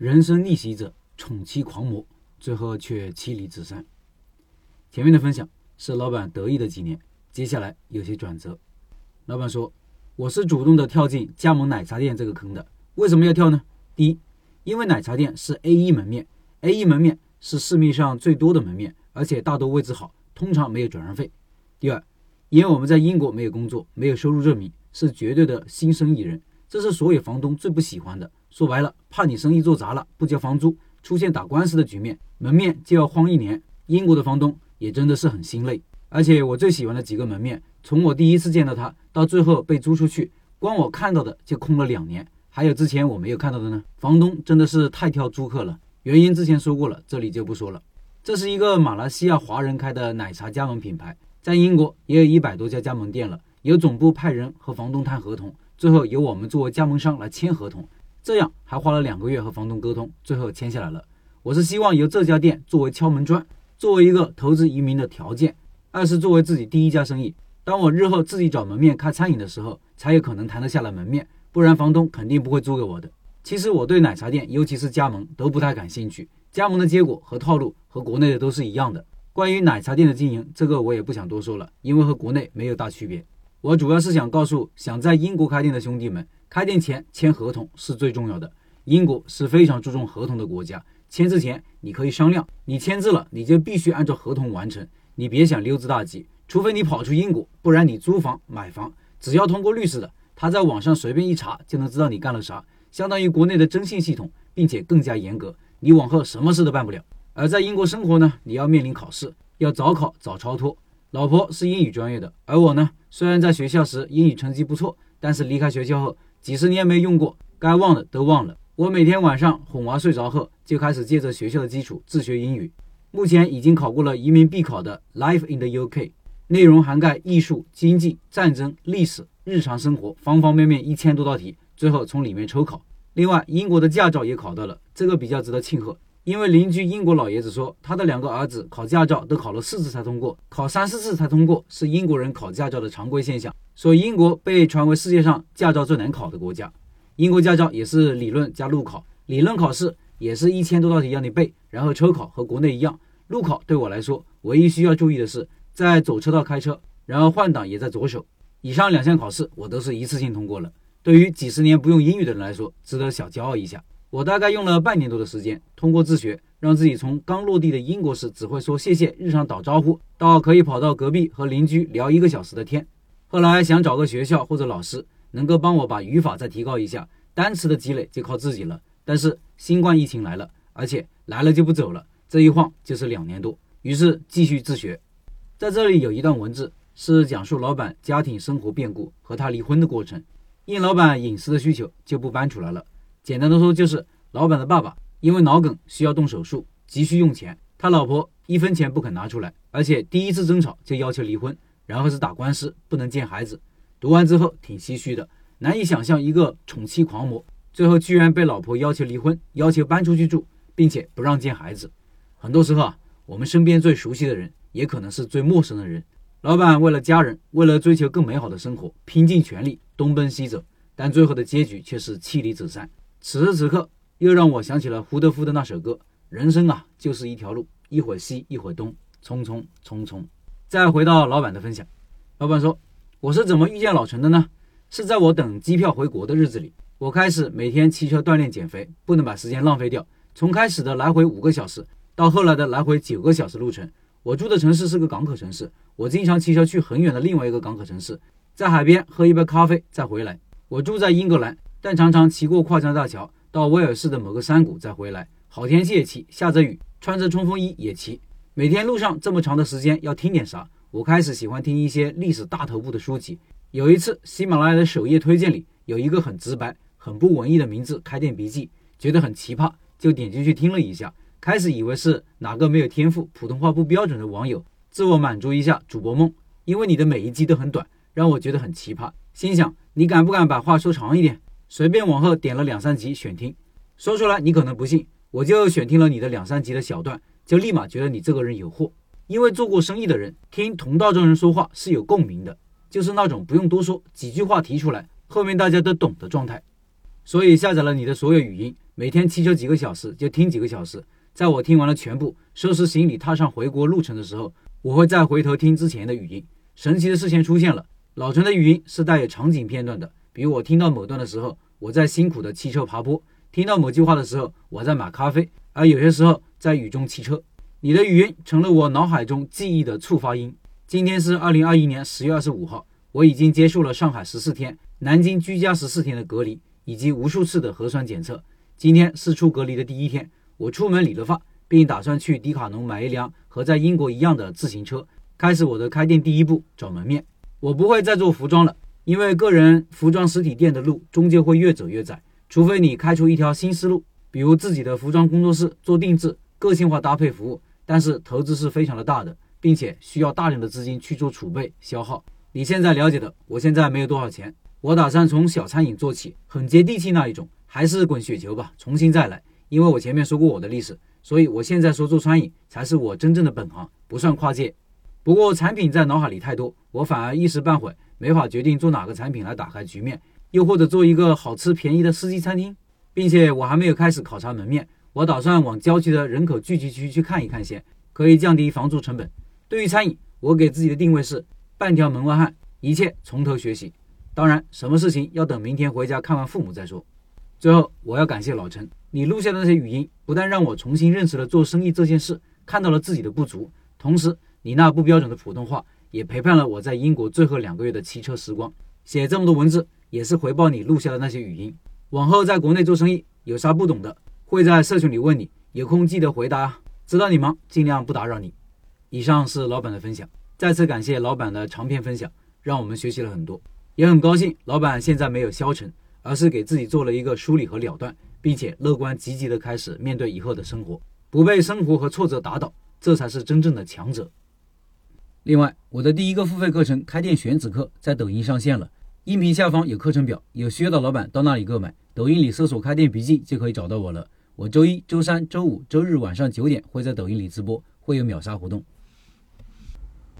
人生逆袭者，宠妻狂魔，最后却妻离子散。前面的分享是老板得意的几年，接下来有些转折。老板说：“我是主动的跳进加盟奶茶店这个坑的。为什么要跳呢？第一，因为奶茶店是 A 一门面，A 一门面是市面上最多的门面，而且大多位置好，通常没有转让费。第二，因为我们在英国没有工作，没有收入证明，是绝对的新生艺人，这是所有房东最不喜欢的。”说白了，怕你生意做砸了，不交房租，出现打官司的局面，门面就要慌一年。英国的房东也真的是很心累。而且我最喜欢的几个门面，从我第一次见到他到最后被租出去，光我看到的就空了两年。还有之前我没有看到的呢。房东真的是太挑租客了，原因之前说过了，这里就不说了。这是一个马来西亚华人开的奶茶加盟品牌，在英国也有一百多家加盟店了，有总部派人和房东谈合同，最后由我们作为加盟商来签合同。这样还花了两个月和房东沟通，最后签下来了。我是希望由这家店作为敲门砖，作为一个投资移民的条件；二是作为自己第一家生意。当我日后自己找门面开餐饮的时候，才有可能谈得下来门面，不然房东肯定不会租给我的。其实我对奶茶店，尤其是加盟，都不太感兴趣。加盟的结果和套路和国内的都是一样的。关于奶茶店的经营，这个我也不想多说了，因为和国内没有大区别。我主要是想告诉想在英国开店的兄弟们。开店前签合同是最重要的。英国是非常注重合同的国家，签字前你可以商量，你签字了你就必须按照合同完成，你别想溜之大吉，除非你跑出英国，不然你租房买房只要通过律师的，他在网上随便一查就能知道你干了啥，相当于国内的征信系统，并且更加严格，你往后什么事都办不了。而在英国生活呢，你要面临考试，要早考早超脱。老婆是英语专业的，而我呢，虽然在学校时英语成绩不错，但是离开学校后。几十年没用过，该忘的都忘了。我每天晚上哄娃睡着后，就开始借着学校的基础自学英语。目前已经考过了移民必考的 Life in the UK，内容涵盖艺术、经济、战争、历史、日常生活方方面面一千多道题，最后从里面抽考。另外，英国的驾照也考到了，这个比较值得庆贺。因为邻居英国老爷子说，他的两个儿子考驾照都考了四次才通过，考三四次才通过是英国人考驾照的常规现象。所以英国被传为世界上驾照最难考的国家。英国驾照也是理论加路考，理论考试也是一千多道题让你背，然后抽考和国内一样。路考对我来说，唯一需要注意的是在左车道开车，然后换挡也在左手。以上两项考试我都是一次性通过了。对于几十年不用英语的人来说，值得小骄傲一下。我大概用了半年多的时间，通过自学，让自己从刚落地的英国时只会说谢谢、日常打招呼，到可以跑到隔壁和邻居聊一个小时的天。后来想找个学校或者老师能够帮我把语法再提高一下，单词的积累就靠自己了。但是新冠疫情来了，而且来了就不走了，这一晃就是两年多。于是继续自学。在这里有一段文字是讲述老板家庭生活变故和他离婚的过程。应老板隐私的需求，就不搬出来了。简单的说，就是老板的爸爸因为脑梗需要动手术，急需用钱，他老婆一分钱不肯拿出来，而且第一次争吵就要求离婚。然后是打官司，不能见孩子。读完之后挺唏嘘的，难以想象一个宠妻狂魔，最后居然被老婆要求离婚，要求搬出去住，并且不让见孩子。很多时候啊，我们身边最熟悉的人，也可能是最陌生的人。老板为了家人，为了追求更美好的生活，拼尽全力东奔西走，但最后的结局却是妻离子散。此时此刻，又让我想起了胡德夫的那首歌：人生啊，就是一条路，一会儿西，一会儿东，匆匆匆匆。再回到老板的分享，老板说：“我是怎么遇见老陈的呢？是在我等机票回国的日子里，我开始每天骑车锻炼减肥，不能把时间浪费掉。从开始的来回五个小时，到后来的来回九个小时路程。我住的城市是个港口城市，我经常骑车去很远的另外一个港口城市，在海边喝一杯咖啡再回来。我住在英格兰，但常常骑过跨江大桥到威尔士的某个山谷再回来。好天气也骑，下着雨穿着冲锋衣也骑。”每天路上这么长的时间，要听点啥？我开始喜欢听一些历史大头部的书籍。有一次，喜马拉雅的首页推荐里有一个很直白、很不文艺的名字《开店笔记》，觉得很奇葩，就点进去听了一下。开始以为是哪个没有天赋、普通话不标准的网友自我满足一下主播梦，因为你的每一集都很短，让我觉得很奇葩。心想你敢不敢把话说长一点？随便往后点了两三集选听，说出来你可能不信，我就选听了你的两三集的小段。就立马觉得你这个人有货，因为做过生意的人听同道中人说话是有共鸣的，就是那种不用多说几句话提出来，后面大家都懂的状态。所以下载了你的所有语音，每天骑车几个小时就听几个小时。在我听完了全部，收拾行李踏上回国路程的时候，我会再回头听之前的语音。神奇的事情出现了，老陈的语音是带有场景片段的，比如我听到某段的时候，我在辛苦的骑车爬坡；听到某句话的时候，我在买咖啡；而有些时候在雨中骑车。你的语音成了我脑海中记忆的触发音。今天是二零二一年十月二十五号，我已经结束了上海十四天、南京居家十四天的隔离，以及无数次的核酸检测。今天是出隔离的第一天。我出门理了发，并打算去迪卡侬买一辆和在英国一样的自行车，开始我的开店第一步，找门面。我不会再做服装了，因为个人服装实体店的路终究会越走越窄，除非你开出一条新思路，比如自己的服装工作室做定制、个性化搭配服务。但是投资是非常的大的，并且需要大量的资金去做储备消耗。你现在了解的，我现在没有多少钱，我打算从小餐饮做起，很接地气那一种，还是滚雪球吧，重新再来。因为我前面说过我的历史，所以我现在说做餐饮才是我真正的本行，不算跨界。不过产品在脑海里太多，我反而一时半会没法决定做哪个产品来打开局面，又或者做一个好吃便宜的司机餐厅，并且我还没有开始考察门面。我打算往郊区的人口聚集区去看一看先，可以降低房租成本。对于餐饮，我给自己的定位是半条门外汉，一切从头学习。当然，什么事情要等明天回家看完父母再说。最后，我要感谢老陈。你录下的那些语音，不但让我重新认识了做生意这件事，看到了自己的不足，同时你那不标准的普通话也陪伴了我在英国最后两个月的骑车时光。写这么多文字，也是回报你录下的那些语音。往后在国内做生意，有啥不懂的，会在社群里问你，有空记得回答啊。知道你忙，尽量不打扰你。以上是老板的分享，再次感谢老板的长篇分享，让我们学习了很多，也很高兴老板现在没有消沉，而是给自己做了一个梳理和了断。并且乐观积极地开始面对以后的生活，不被生活和挫折打倒，这才是真正的强者。另外，我的第一个付费课程《开店选址课》在抖音上线了，音频下方有课程表，有需要的老板到那里购买。抖音里搜索“开店笔记”就可以找到我了。我周一周三周五周日晚上九点会在抖音里直播，会有秒杀活动。